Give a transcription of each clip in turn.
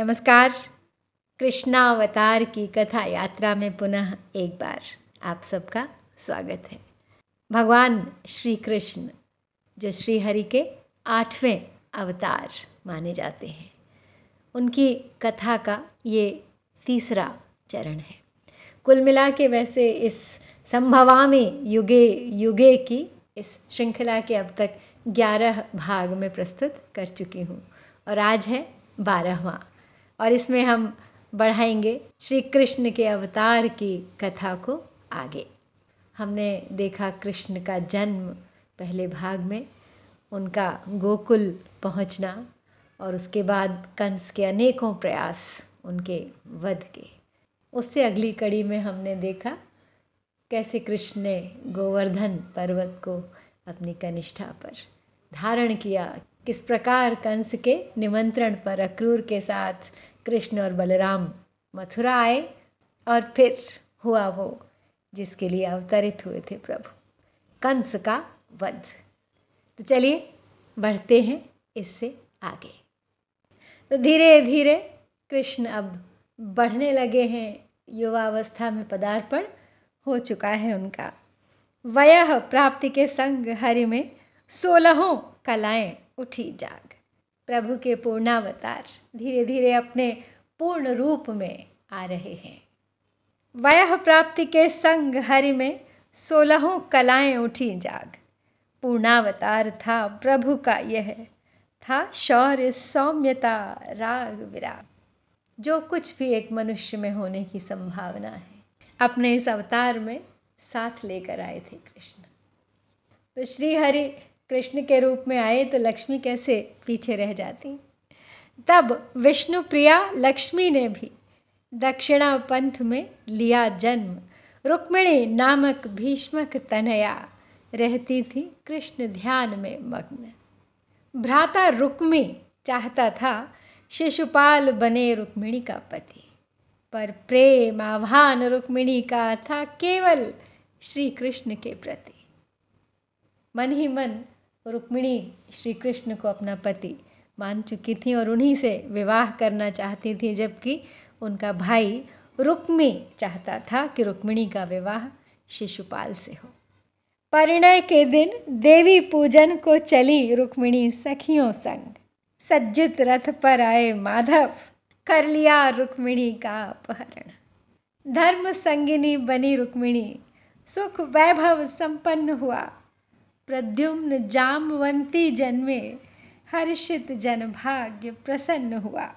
नमस्कार। कृष्णावतार की कथा यात्रा में पुनः एक बार आप सबका स्वागत है। भगवान श्री कृष्ण जो श्री हरि के आठवें अवतार माने जाते हैं, उनकी कथा का ये तीसरा चरण है। कुल मिला के वैसे इस संभवामी युगे युगे की इस श्रृंखला के अब तक ग्यारह भाग में प्रस्तुत कर चुकी हूँ और आज है बारहवा। और इसमें हम बढ़ाएँगे श्री कृष्ण के अवतार की कथा को आगे। हमने देखा कृष्ण का जन्म पहले भाग में, उनका गोकुल पहुँचना और उसके बाद कंस के अनेकों प्रयास उनके वध के। उससे अगली कड़ी में हमने देखा कैसे कृष्ण ने गोवर्धन पर्वत को अपनी कनिष्ठा पर धारण किया, किस प्रकार कंस के निमंत्रण पर अक्रूर के साथ कृष्ण और बलराम मथुरा आए और फिर हुआ वो जिसके लिए अवतरित हुए थे प्रभु, कंस का वध। तो चलिए बढ़ते हैं इससे आगे। तो धीरे धीरे कृष्ण अब बढ़ने लगे हैं, युवावस्था में पदार्पण हो चुका है उनका। वयह प्राप्ति के संग हरि में सोलहों कलाएँ उठी जाग। प्रभु के पूर्णावतार धीरे धीरे अपने पूर्ण रूप में आ रहे हैं। वयह प्राप्ति के संग हरि में सोलहों कलाएँ उठी जाग। पूर्णावतार था प्रभु का यह, था शौर्य, सौम्यता, राग, विराग। जो कुछ भी एक मनुष्य में होने की संभावना है, अपने इस अवतार में साथ लेकर आए थे कृष्ण। तो श्री हरि कृष्ण के रूप में आए तो लक्ष्मी कैसे पीछे रह जाती? तब विष्णु प्रिया लक्ष्मी ने भी दक्षिणा पंथ में लिया जन्म। रुक्मिणी नामक भीष्मक तनया रहती थी कृष्ण ध्यान में मग्न। भ्राता रुक्मी चाहता था शिशुपाल बने रुक्मिणी का पति। पर प्रेम आह्वान रुक्मिणी का था केवल श्री कृष्ण के प्रति। मन ही मन रुक्मिणी श्री कृष्ण को अपना पति मान चुकी थी और उन्हीं से विवाह करना चाहती थी, जबकि उनका भाई रुक्मी चाहता था कि रुक्मिणी का विवाह शिशुपाल से हो। परिणय के दिन देवी पूजन को चली रुक्मिणी सखियों संग। सज्जित रथ पर आए माधव, कर लिया रुक्मिणी का अपहरण। धर्म संगिनी बनी रुक्मिणी, सुख वैभव संपन्न हुआ। प्रद्युम्न जामवंती जन्मे, हर्षित जन भाग्य प्रसन्न हुआ।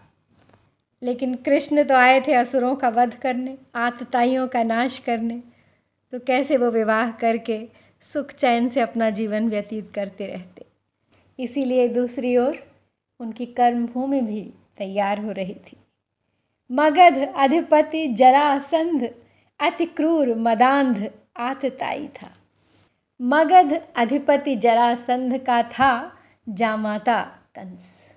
लेकिन कृष्ण तो आए थे असुरों का वध करने, आतताइयों का नाश करने। तो कैसे वो विवाह करके सुख चैन से अपना जीवन व्यतीत करते रहते? इसीलिए दूसरी ओर उनकी कर्मभूमि भी तैयार हो रही थी। मगध, अधिपति, जरासंध, अति क्रूर, मदांध आतताई था। मगध अधिपति जरासंध का था जामाता कंस।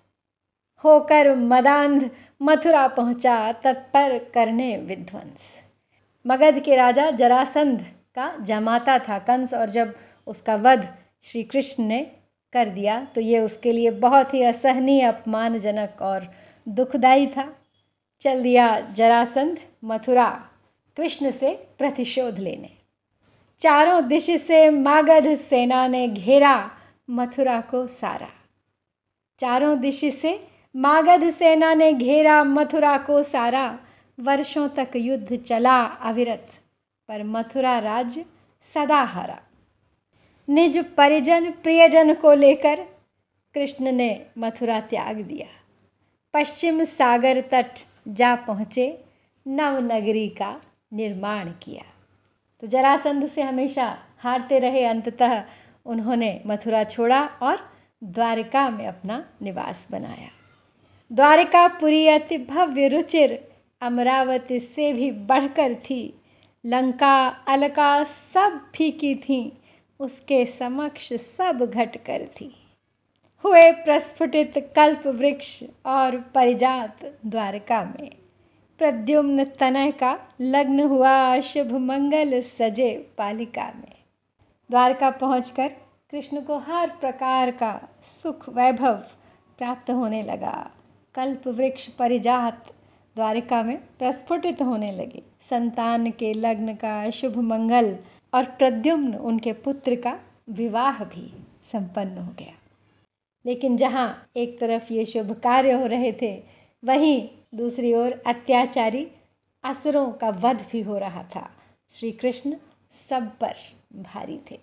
होकर मदांध मथुरा पहुँचा, तत्पर करने विध्वंस। मगध के राजा जरासंध का जमाता था कंस, और जब उसका वध श्री कृष्ण ने कर दिया तो ये उसके लिए बहुत ही असहनीय, अपमानजनक और दुखदायी था। चल दिया जरासंध मथुरा, कृष्ण से प्रतिशोध लेने। चारों दिश से मागध सेना ने घेरा मथुरा को सारा। चारों दिश से मागध सेना ने घेरा मथुरा को सारा। वर्षों तक युद्ध चला अविरत, पर मथुरा राज्य सदा हरा। निज परिजन प्रियजन को लेकर कृष्ण ने मथुरा त्याग दिया। पश्चिम सागर तट जा पहुँचे नवनगरी का निर्माण किया। तो जरासंध से हमेशा हारते रहे अंततः उन्होंने मथुरा छोड़ा और द्वारिका में अपना निवास बनाया। द्वारिका द्वारिकापुरी अति भव्य रुचिर अमरावती से भी बढ़कर थी। लंका, अलका सब फीकी थी, उसके समक्ष सब घट कर थी। हुए प्रस्फुटित कल्प वृक्ष और परिजात द्वारका में। प्रद्युम्न तनय का लग्न हुआ शुभ मंगल सजे पालिका में। द्वारका पहुंचकर कृष्ण को हर प्रकार का सुख वैभव प्राप्त होने लगा। कल्प वृक्ष परिजात द्वारिका में प्रस्फुटित होने लगे। संतान के लग्न का शुभ मंगल और प्रद्युम्न उनके पुत्र का विवाह भी संपन्न हो गया। लेकिन जहाँ एक तरफ़ ये शुभ कार्य हो रहे थे, वहीं दूसरी ओर अत्याचारी असुरों का वध भी हो रहा था। श्री कृष्ण सब पर भारी थे।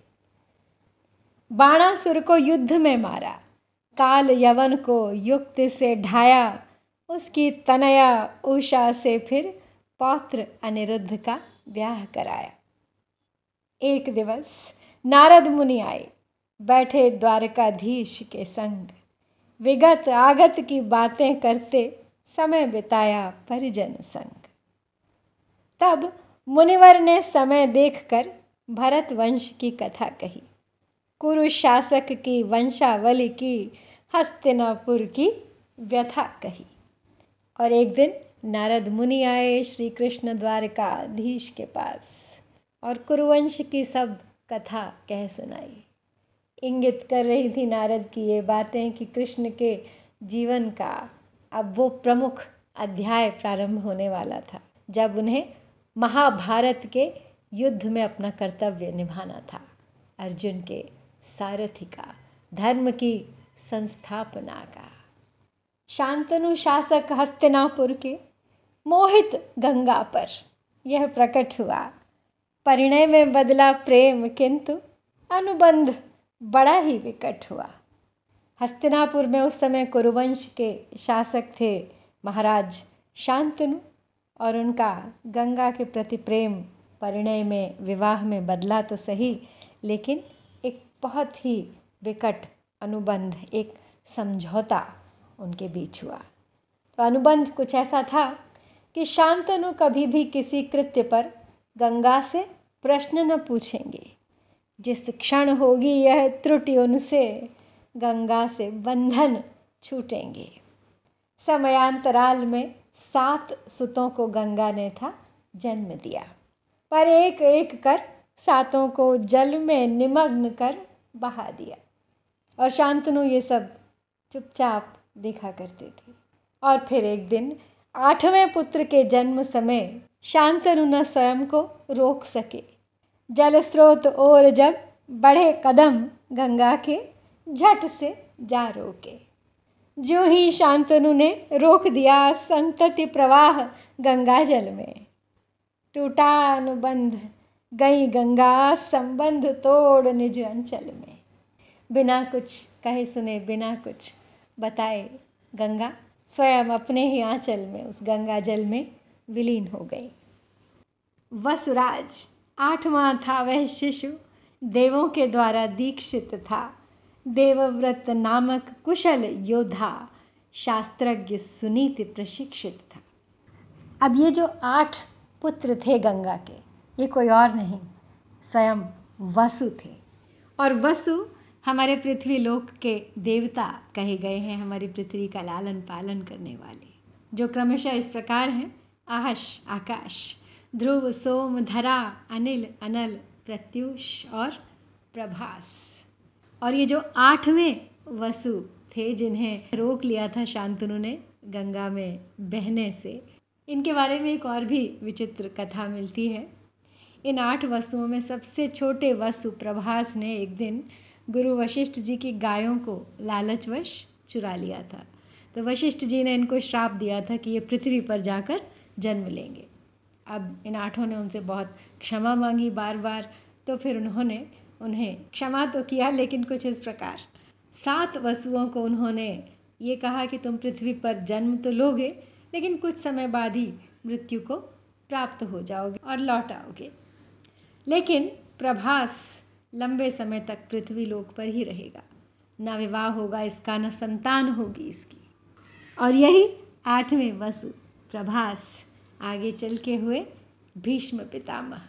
बाणासुर को युद्ध में मारा। काल यवन को युक्त से ढाया। उसकी तनया उषा से फिर पौत्र अनिरुद्ध का ब्याह कराया। एक दिवस नारद मुनि आए। बैठे द्वारकाधीश के संग। विगत आगत की बातें करते समय बिताया परिजन संग। तब मुनिवर ने समय देखकर भरत वंश की कथा कही। कुरु शासक की, वंशावली की, हस्तिनापुर की व्यथा कही। और एक दिन नारद मुनि आए श्री कृष्ण द्वारकाधीश के पास और कुरुवंश की सब कथा कह सुनाई। इंगित कर रही थी नारद की ये बातें कि कृष्ण के जीवन का अब वो प्रमुख अध्याय प्रारंभ होने वाला था, जब उन्हें महाभारत के युद्ध में अपना कर्तव्य निभाना था। अर्जुन के सारथी का, धर्म की संस्थापना का। शांतनु शासक हस्तिनापुर के मोहित गंगा पर यह प्रकट हुआ। परिणय में बदला प्रेम, किंतु अनुबंध बड़ा ही विकट हुआ। हस्तिनापुर में उस समय कुरुवंश के शासक थे महाराज शांतनु और उनका गंगा के प्रति प्रेम, परिणय में, विवाह में बदला तो सही, लेकिन एक बहुत ही विकट अनुबंध, एक समझौता उनके बीच हुआ। तो अनुबंध कुछ ऐसा था कि शांतनु कभी भी किसी कृत्य पर गंगा से प्रश्न न पूछेंगे। जिस क्षण होगी यह त्रुटि उनसे गंगा से बंधन छूटेंगे। समयांतराल में सात सुतों को गंगा ने था जन्म दिया। पर एक एक कर सातों को जल में निमग्न कर बहा दिया। और शांतनु ये सब चुपचाप देखा करते थे। और फिर एक दिन आठवें पुत्र के जन्म समय शांतनु न स्वयं को रोक सके। जल स्रोत और जब बढ़े कदम गंगा के झट से जा रोके। जो ही शांतनु ने रोक दिया संतति प्रवाह गंगा जल में। टूटा अनुबंध गई गंगा संबंध तोड़ निज अंचल में। बिना कुछ कहे सुने, बिना कुछ बताए गंगा स्वयं अपने ही आंचल में, उस गंगा जल में विलीन हो गई। वसुराज, आठवां था वह शिशु, देवों के द्वारा दीक्षित था। देवव्रत नामक कुशल योद्धा शास्त्रज्ञ सुनीत प्रशिक्षित था। अब ये जो आठ पुत्र थे गंगा के, ये कोई और नहीं, स्वयं वसु थे। और वसु हमारे पृथ्वी लोक के देवता कहे गए हैं, हमारी पृथ्वी का लालन पालन करने वाले, जो क्रमशः इस प्रकार हैं। आहश, आकाश, ध्रुव, सोम, धरा, अनिल, अनल, प्रत्युष और प्रभास। और ये जो आठवें वसु थे जिन्हें रोक लिया था शांतनु ने गंगा में बहने से, इनके बारे में एक और भी विचित्र कथा मिलती है। इन आठ वसुओं में सबसे छोटे वसु प्रभास ने एक दिन गुरु वशिष्ठ जी की गायों को लालचवश चुरा लिया था। तो वशिष्ठ जी ने इनको श्राप दिया था कि ये पृथ्वी पर जाकर जन्म लेंगे। अब इन आठों ने उनसे बहुत क्षमा मांगी बार बार तो फिर उन्होंने उन्हें क्षमा तो किया, लेकिन कुछ इस प्रकार। सात वसुओं को उन्होंने ये कहा कि तुम पृथ्वी पर जन्म तो लोगे, लेकिन कुछ समय बाद ही मृत्यु को प्राप्त हो जाओगे और लौट आओगे। लेकिन प्रभास लंबे समय तक पृथ्वी लोक पर ही रहेगा। न विवाह होगा इसका, न संतान होगी इसकी। और यही आठवें वसु प्रभास आगे चल के हुए भीष्म पितामह,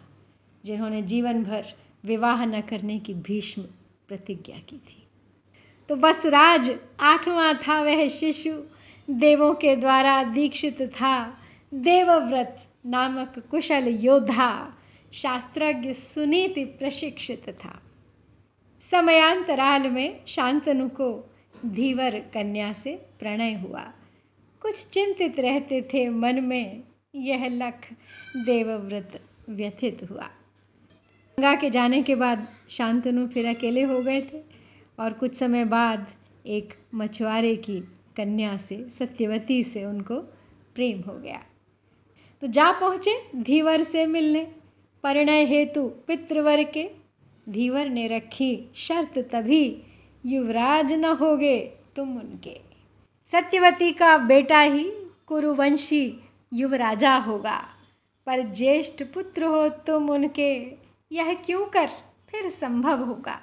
जिन्होंने जीवन भर विवाह न करने की भीष्म प्रतिज्ञा की थी। तो वसुराज, आठवां था वह शिशु, देवों के द्वारा दीक्षित था। देवव्रत नामक कुशल योद्धा, शास्त्रज्ञ सुनीति प्रशिक्षित था। समयांतराल में शांतनु को धीवर कन्या से प्रणय हुआ। कुछ चिंतित रहते थे मन में, यह लख देवव्रत व्यथित हुआ। गंगा के जाने के बाद शांतनु फिर अकेले हो गए थे और कुछ समय बाद एक मछुआरे की कन्या से, सत्यवती से उनको प्रेम हो गया। तो जा पहुँचे धीवर से मिलने। परिणय हेतु पितृवर के। धीवर ने रखी शर्त तभी युवराज न होगे तुम उनके। सत्यवती का बेटा ही कुरुवंशी युवराजा होगा। पर ज्येष्ठ पुत्र हो तुम उनके। यह क्यों कर? फिर संभव होगा।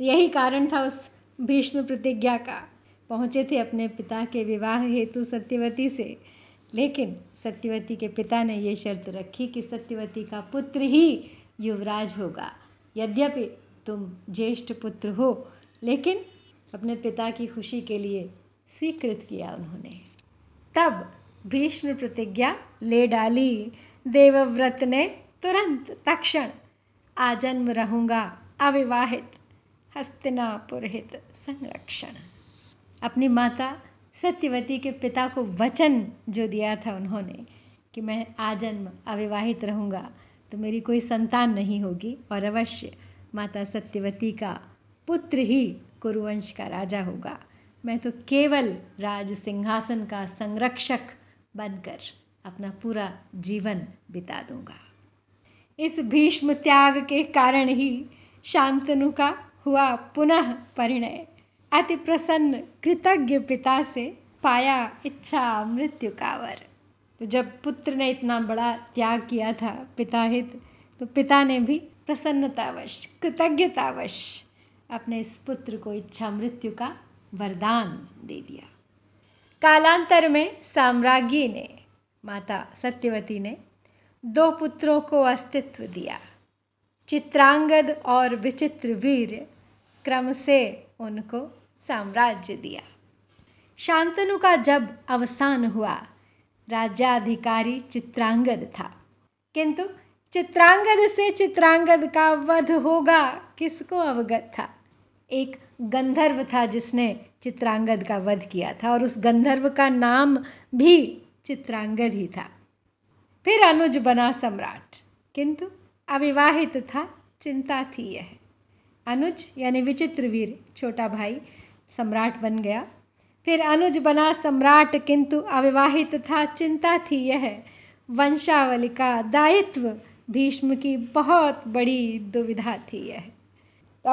यही कारण था उस भीष्म प्रतिज्ञा का। पहुँचे थे अपने पिता के विवाह हेतु सत्यवती से। लेकिन सत्यवती के पिता ने ये शर्त रखी कि सत्यवती का पुत्र ही युवराज होगा। यद्यपि तुम ज्येष्ठ पुत्र हो, लेकिन अपने पिता की खुशी के लिए स्वीकृत किया उन्होंने। तब भीष्म प्रतिज्ञा ले डाली। देवव्रत ने तुरंत तक्षण आजन्म रहूँगा अविवाहित हस्तिनापुर हित संरक्षण अपनी माता सत्यवती के पिता को वचन जो दिया था उन्होंने कि मैं आजन्म अविवाहित रहूँगा तो मेरी कोई संतान नहीं होगी और अवश्य माता सत्यवती का पुत्र ही कुरुवंश का राजा होगा। मैं तो केवल राज सिंहासन का संरक्षक बनकर अपना पूरा जीवन बिता दूँगा। इस भीष्म त्याग के कारण ही शांतनु का हुआ पुनः परिणय। अति प्रसन्न कृतज्ञ पिता से पाया इच्छा मृत्यु का वर। तो जब पुत्र ने इतना बड़ा त्याग किया था पिता हित तो पिता ने भी प्रसन्नतावश कृतज्ञतावश अपने इस पुत्र को इच्छा मृत्यु का वरदान दे दिया। कालांतर में साम्राज्ञी ने, माता सत्यवती ने दो पुत्रों को अस्तित्व दिया। चित्रांगद और विचित्र वीर क्रम से उनको साम्राज्य दिया। शांतनु का जब अवसान हुआ, राज्याधिकारी चित्रांगद था। किंतु चित्रांगद से चित्रांगद का वध होगा किसको अवगत था? एक गंधर्व था जिसने चित्रांगद का वध किया था और उस गंधर्व का नाम भी चित्रांगद ही था। फिर अनुज बना सम्राट। किंतु अविवाहित था, चिंता थी यह। अनुज यानी विचित्र वीर, छोटा भाई, सम्राट बन गया। फिर अनुज बना सम्राट, किंतु अविवाहित था, चिंता थी यह। वंशावली का दायित्व भीष्म की बहुत बड़ी दुविधा थी यह।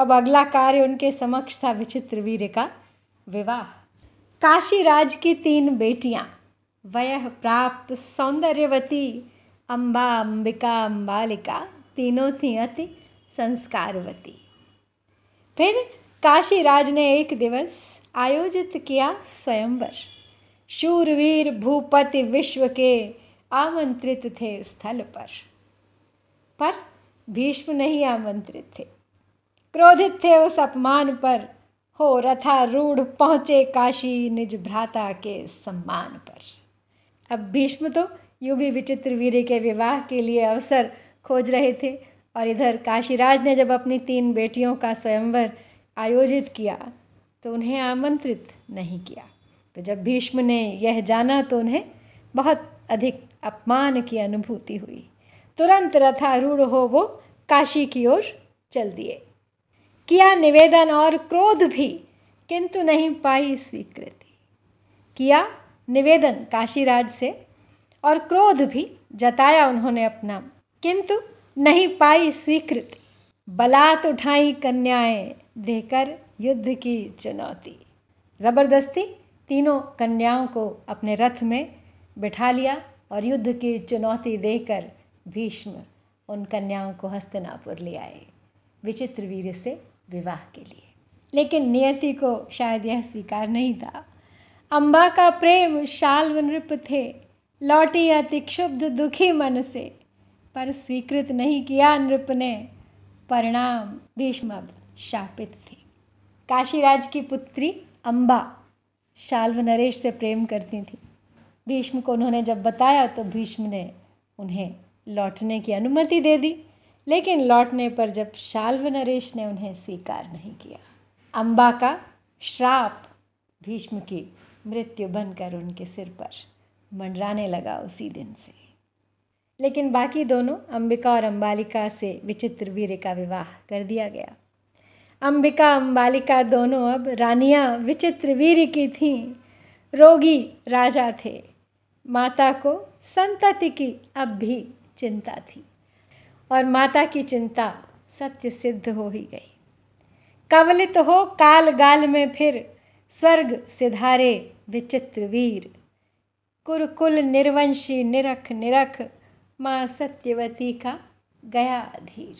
अब अगला कार्य उनके समक्ष था विचित्र वीर का विवाह। काशी राज की तीन बेटियाँ वयः प्राप्त सौंदर्यवती अम्बा अंबिका अम्बालिका, तीनों थी अति संस्कारवती। फिर काशीराज ने एक दिवस आयोजित किया स्वयंवर। शूरवीर भूपति विश्व के आमंत्रित थे स्थल पर। पर भीष्म नहीं आमंत्रित थे। क्रोधित थे उस अपमान पर। हो रथा रूढ़ पहुँचे काशी निज भ्राता के सम्मान पर। अब भीष्म तो यूँ भी विचित्र वीर के विवाह के लिए अवसर खोज रहे थे और इधर काशीराज ने जब अपनी तीन बेटियों का स्वयंवर आयोजित किया तो उन्हें आमंत्रित नहीं किया। तो जब भीष्म ने यह जाना तो उन्हें बहुत अधिक अपमान की अनुभूति हुई। तुरंत रथारूढ़ हो वो काशी की ओर चल दिए। किया निवेदन और क्रोध भी, किंतु नहीं पाई स्वीकृति। किया निवेदन काशीराज से और क्रोध भी जताया उन्होंने अपना। किंतु नहीं पाई स्वीकृति। बलात् उठाई कन्याएँ देकर युद्ध की चुनौती। ज़बरदस्ती तीनों कन्याओं को अपने रथ में बिठा लिया और युद्ध की चुनौती देकर भीष्म उन कन्याओं को हस्तनापुर ले आए। विचित्र वीर से विवाह के लिए। लेकिन नियति को शायद यह स्वीकार नहीं था। अम्बा का प्रेम शाल्व नृप थे, लौटी अति क्षुब्ध दुखी मन से। पर स्वीकृत नहीं किया नृप ने, परिणाम भीष्म शापित थे। काशीराज की पुत्री अम्बा शाल्व नरेश से प्रेम करती थी। भीष्म को उन्होंने जब बताया तो भीष्म ने उन्हें लौटने की अनुमति दे दी, लेकिन लौटने पर जब शाल्व नरेश ने उन्हें स्वीकार नहीं किया। अम्बा का श्राप भीष्म की मृत्यु बनकर उनके सिर पर मंडराने लगा उसी दिन से। लेकिन बाकी दोनों अंबिका और अंबालिका से विचित्र वीर का विवाह कर दिया गया। अंबिका, अंबालिका दोनों अब रानियाँ विचित्र वीर की थीं। रोगी राजा थे। माता को संतति की अब भी चिंता थी और माता की चिंता सत्य सिद्ध हो ही गई। कवलित हो काल गाल में फिर स्वर्ग सिधारे विचित्र वीर। कुरकुल निर्वंशी निरख निरख माँ सत्यवती का गया धीर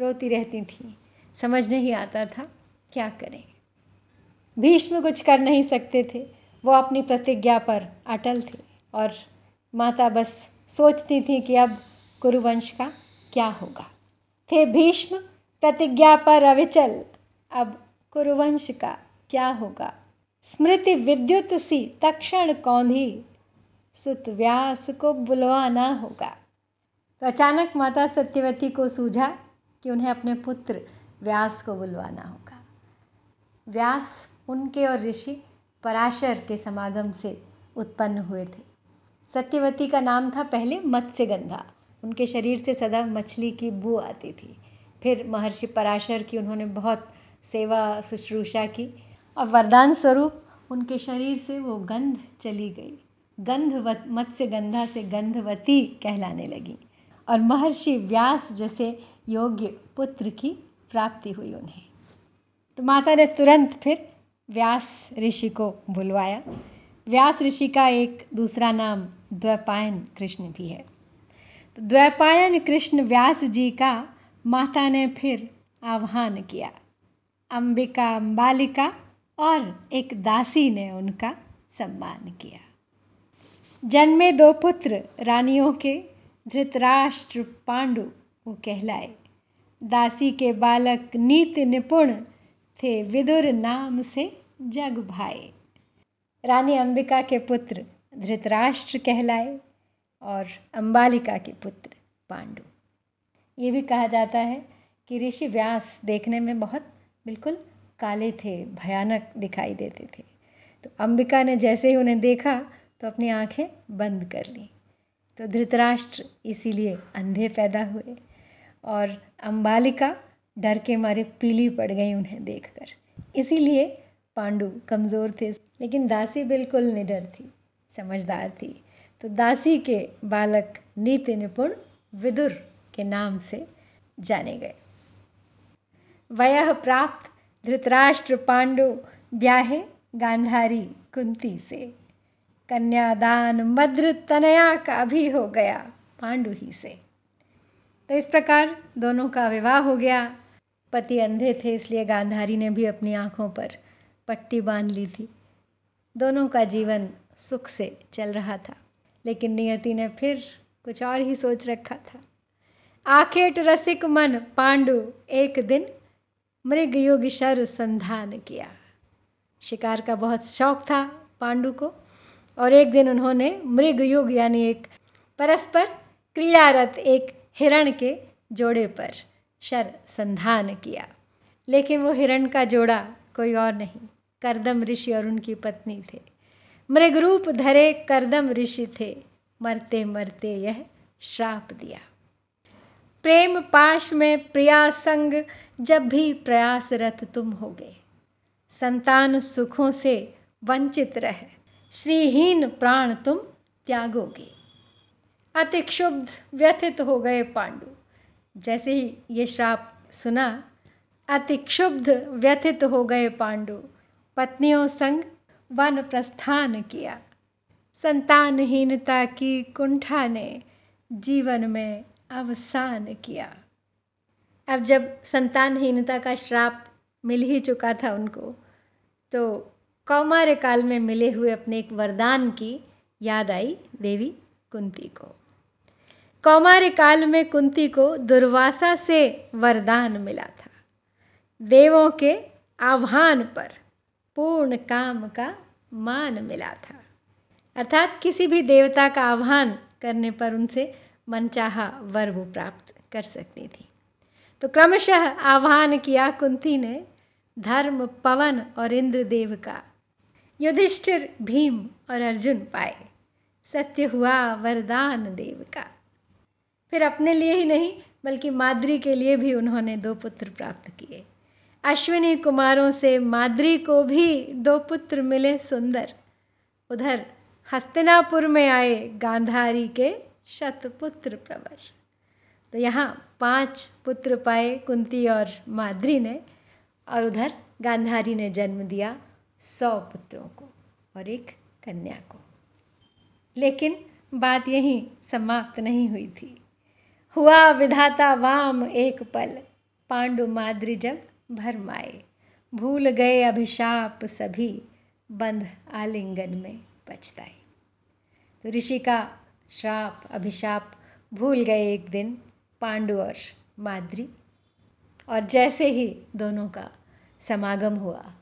रोती रहती थी। समझ नहीं आता था क्या करें। भीष्म कुछ कर नहीं सकते थे। वो अपनी प्रतिज्ञा पर अटल थे और माता बस सोचती थी कि अब कुरुवंश का क्या होगा। थे भीष्म, प्रतिज्ञा पर अविचल। अब कुरुवंश का क्या होगा? स्मृति विद्युत सी, तक्षण कौंधी सुत व्यास को बुलवाना होगा। तो अचानक माता सत्यवती को सूझा कि उन्हें अपने पुत्र व्यास को बुलवाना होगा। व्यास उनके और ऋषि पराशर के समागम से उत्पन्न हुए थे। सत्यवती का नाम था पहले मत्स्यगंधा। उनके शरीर से सदा मछली की बू आती थी। फिर महर्षि पराशर की उन्होंने बहुत सेवा, शुश्रूषा की। और वरदान स्वरूप उनके शरीर से वो गंध चली गई। गंधवत मत्स्य गंधा से गंधवती कहलाने लगी और महर्षि व्यास जैसे योग्य पुत्र की प्राप्ति हुई उन्हें। तो माता ने तुरंत फिर व्यास ऋषि को बुलवाया। व्यास ऋषि का एक दूसरा नाम द्वैपायन कृष्ण भी है। तो द्वैपायन कृष्ण व्यास जी का माता ने फिर आह्वान किया। अंबिका, अंबालिका और एक दासी ने उनका सम्मान किया। जन्मे दो पुत्र रानियों के, धृतराष्ट्र पांडु वो कहलाए। दासी के बालक नीति निपुण थे, विदुर नाम से जग भाए। रानी अंबिका के पुत्र धृतराष्ट्र कहलाए और अंबालिका के पुत्र पांडु। ये भी कहा जाता है कि ऋषि व्यास देखने में बहुत बिल्कुल काले थे, भयानक दिखाई देते थे। तो अंबिका ने जैसे ही उन्हें देखा तो अपनी आँखें बंद कर ली। तो धृतराष्ट्र इसीलिए अंधे पैदा हुए और अंबालिका डर के मारे पीली पड़ गई उन्हें देखकर। इसीलिए पांडु कमज़ोर थे, लेकिन दासी बिल्कुल निडर थी, समझदार थी। तो दासी के बालक नीति निपुण विदुर के नाम से जाने गए। वयः प्राप्त धृतराष्ट्र पांडु ब्याहे गांधारी कुंती से। कन्यादान मद्र तनया का भी हो गया पांडु ही से। तो इस प्रकार दोनों का विवाह हो गया। पति अंधे थे, इसलिए गांधारी ने भी अपनी आँखों पर पट्टी बाँध ली थी। दोनों का जीवन सुख से चल रहा था, लेकिन नियति ने फिर कुछ और ही सोच रखा था। आखेट रसिक मन पांडु एक दिन मृग युग शर संधान किया। शिकार का बहुत शौक था पांडु को, और एक दिन उन्होंने मृग युग यानी एक परस्पर क्रीड़ारत एक हिरण के जोड़े पर शर संधान किया। लेकिन वो हिरण का जोड़ा कोई और नहीं, करदम ऋषि और उनकी पत्नी थे। मृग रूप धरे करदम ऋषि थे, मरते मरते यह श्राप दिया। प्रेम पाश में प्रिया संग जब भी प्रयासरत तुम होगे। संतान सुखों से वंचित रहे। श्रीहीन प्राण तुम त्यागोगे। अति क्षुब्ध व्यथित हो गए पांडु। जैसे ही ये श्राप सुना, अति क्षुब्ध व्यथित हो गए पांडु। पत्नियों संग वन प्रस्थान किया। संतानहीनता की कुंठा ने जीवन में अवसान किया। अब जब संतानहीनता का श्राप मिल ही चुका था उनको तो कौमार्य काल में मिले हुए अपने एक वरदान की याद आई देवी कुंती को। कौमार्य काल में कुंती को दुर्वासा से वरदान मिला था। देवों के आह्वान पर पूर्ण काम का मान मिला था। अर्थात किसी भी देवता का आह्वान करने पर उनसे मनचाहा वर वो प्राप्त कर सकती थी। तो क्रमशः आह्वान किया कुंती ने, धर्म, पवन और इंद्रदेव का। युधिष्ठिर, भीम और अर्जुन पाए। सत्य हुआ वरदान देव का। फिर अपने लिए ही नहीं, बल्कि माद्री के लिए भी उन्होंने दो पुत्र प्राप्त किए। अश्विनी कुमारों से माद्री को भी दो पुत्र मिले सुंदर। उधर हस्तिनापुर में आए गांधारी के शतपुत्र प्रवर। तो यहाँ पाँच पुत्र पाए कुंती और माद्री ने, और उधर गांधारी ने जन्म दिया सौ पुत्रों को और एक कन्या को। लेकिन बात यहीं समाप्त नहीं हुई थी। हुआ विधाता वाम एक पल, पांडु माद्री जब भरमाए भूल गए अभिशाप सभी, बंध आलिंगन में पछताए। तो ऋषि का श्राप, अभिशाप, भूल गए एक दिन, पांडु और माद्री। और जैसे ही दोनों का समागम हुआ,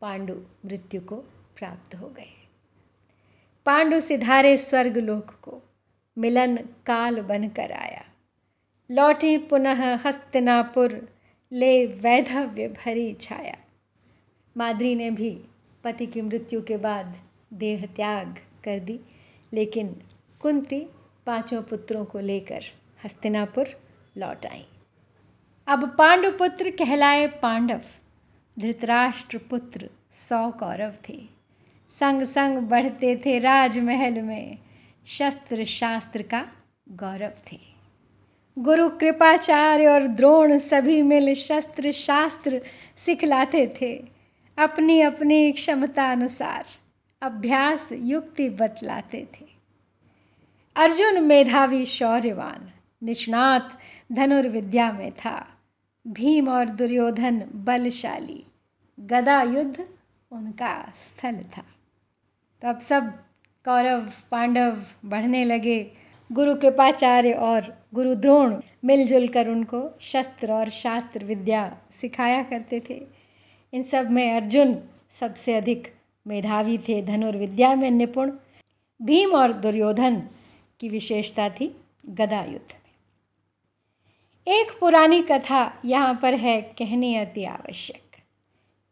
पांडु मृत्यु को प्राप्त हो गए। पांडु सिधारे स्वर्ग लोक को मिलन काल बनकर आया। लौटी पुनः हस्तिनापुर, ले वैधव्य भरी छाया। माद्री ने भी पति की मृत्यु के बाद देह त्याग कर दी, लेकिन कुंती पाँचों पुत्रों को लेकर हस्तिनापुर लौट आई। अब पांडुपुत्र कहलाए पांडव धृतराष्ट्र पुत्र सौ कौरव थे। संग संग बढ़ते थे राजमहल में शस्त्र शास्त्र का गौरव थे। गुरु कृपाचार्य और द्रोण सभी मिल शस्त्र शास्त्र सिखलाते थे। अपनी अपनी क्षमता अनुसार अभ्यास युक्ति बतलाते थे। अर्जुन मेधावी शौर्यवान, निष्णात धनुर्विद्या में था भीम और दुर्योधन बलशाली, गदा युद्ध उनका स्थल था। तो अब सब कौरव, पांडव बढ़ने लगे। गुरु कृपाचार्य और गुरु द्रोण मिलजुल कर उनको शस्त्र और शास्त्र विद्या सिखाया करते थे। इन सब में अर्जुन सबसे अधिक मेधावी थे, धनुर्विद्या में निपुण। भीम और दुर्योधन की विशेषता थी गदा युद्ध में। एक पुरानी कथा यहाँ पर है कहनी अति आवश्यक।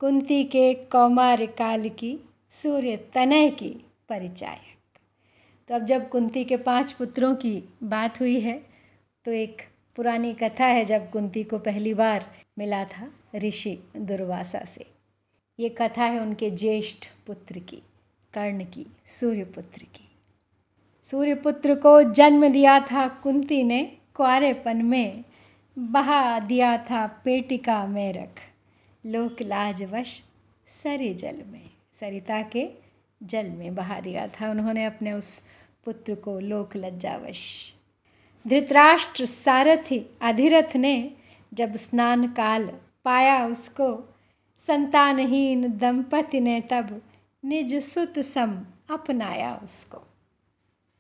कुंती के कौमार काल की सूर्य तनय की परिचायक। तो अब जब कुंती के पाँच पुत्रों की बात हुई है तो एक पुरानी कथा है जब कुंती को पहली बार मिला था ऋषि दुर्वासा से। ये कथा है उनके ज्येष्ठ पुत्र की, कर्ण की सूर्यपुत्र की। सूर्यपुत्र को जन्म दिया था कुंती ने कुआरेपन में बहा दिया था पेटिका में रख। लोक लाजवश सरे जल में, सरिता के जल में बहा दिया था उन्होंने अपने उस पुत्र को लोक लज्जावश। धृतराष्ट्र सारथी अधिरथ ने जब स्नान काल पाया उसको, संतानहीन दंपति ने तब निज सुत सम अपनाया उसको।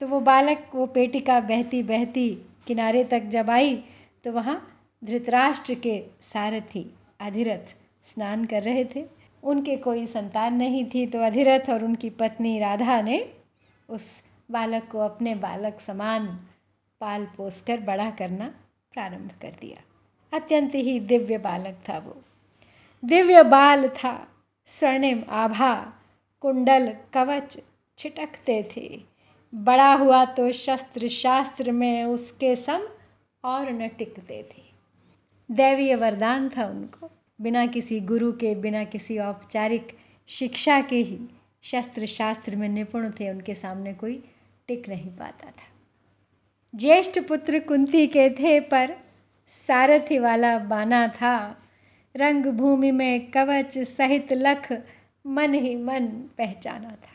तो वो बालक, वो पेटिका बहती बहती किनारे तक जब आई तो वहाँ धृतराष्ट्र के सारथी अधिरथ स्नान कर रहे थे। उनके कोई संतान नहीं थी तो अधिरथ और उनकी पत्नी राधा ने उस बालक को अपने बालक समान पाल पोस कर बड़ा करना प्रारंभ कर दिया। अत्यंत ही दिव्य बालक था वो। दिव्य बाल था, स्वर्णिम आभा, कुंडल कवच छिटकते थे। बड़ा हुआ तो शस्त्र शास्त्र में उसके सम और न टिकते थे। दैवीय वरदान था उनको। बिना किसी गुरु के, बिना किसी औपचारिक शिक्षा के ही शस्त्र शास्त्र में निपुण थे, उनके सामने कोई टिक नहीं पाता था। ज्येष्ठ पुत्र कुंती के थे, पर सारथी वाला बाना था। रंग भूमि में कवच सहित लख मन ही मन पहचाना था।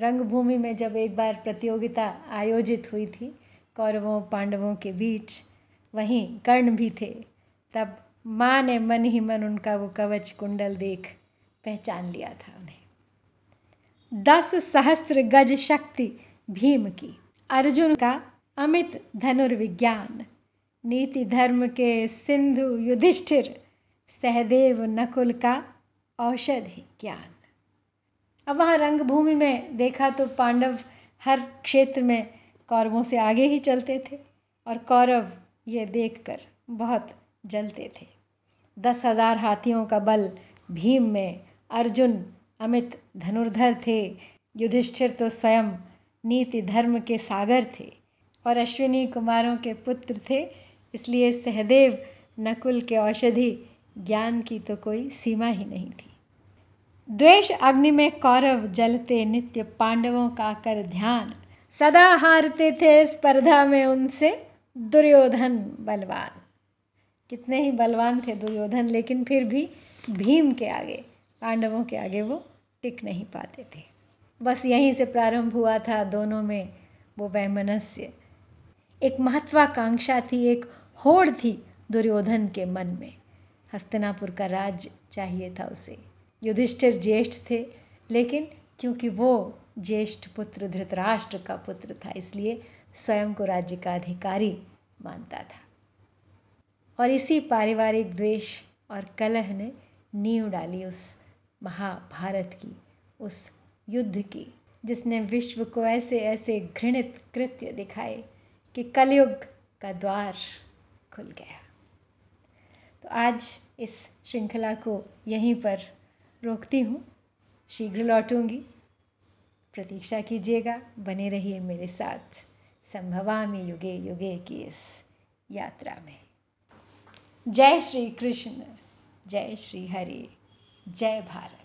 रंग भूमि में जब एक बार प्रतियोगिता आयोजित हुई थी, कौरवों, पांडवों के बीच, वहीं कर्ण भी थे, तब माँ ने मन ही मन उनका वो कवच कुंडल देख पहचान लिया था उन्हें। दस सहस्त्र गज शक्ति भीम की, अर्जुन का अमित धनुर्विज्ञान, नीति धर्म के सिंधु युधिष्ठिर, सहदेव नकुल का औषधि ज्ञान। अब वहाँ रंगभूमि में देखा तो पांडव हर क्षेत्र में कौरवों से आगे ही चलते थे और कौरव ये देखकर बहुत जलते थे। दस हज़ार हाथियों का बल भीम में अर्जुन, अमित, धनुर्धर थे। युधिष्ठिर तो स्वयं नीति धर्म के सागर थे और अश्विनी कुमारों के पुत्र थे। इसलिए सहदेव नकुल के औषधि ज्ञान की तो कोई सीमा ही नहीं थी। द्वेष अग्नि में कौरव जलते नित्य पांडवों का कर ध्यान। सदा हारते थे स्पर्धा में उनसे दुर्योधन बलवान। कितने ही बलवान थे दुर्योधन, लेकिन फिर भी भीम के आगे, पांडवों के आगे वो टिक नहीं पाते थे। बस यहीं से प्रारंभ हुआ था दोनों में वो वैमनस्य। एक महत्वाकांक्षा थी, एक होड़ थी दुर्योधन के मन में। हस्तिनापुर का राज चाहिए था उसे। युधिष्ठिर ज्येष्ठ थे, लेकिन क्योंकि वो ज्येष्ठ पुत्र धृतराष्ट्र का पुत्र था, इसलिए स्वयं को राज्य का अधिकारी मानता था। और इसी पारिवारिक द्वेष और कलह ने नींव डाली उस महाभारत की, उस युद्ध की, जिसने विश्व को ऐसे ऐसे घृणित कृत्य दिखाए कि कलयुग का द्वार खुल गया। तो आज इस श्रृंखला को यहीं पर रोकती हूँ। शीघ्र लौटूँगी। प्रतीक्षा कीजिएगा, बने रहिए मेरे साथ। संभवामी युगे युगे की इस यात्रा में। जय श्री कृष्ण, जय श्री हरि, जय भारत।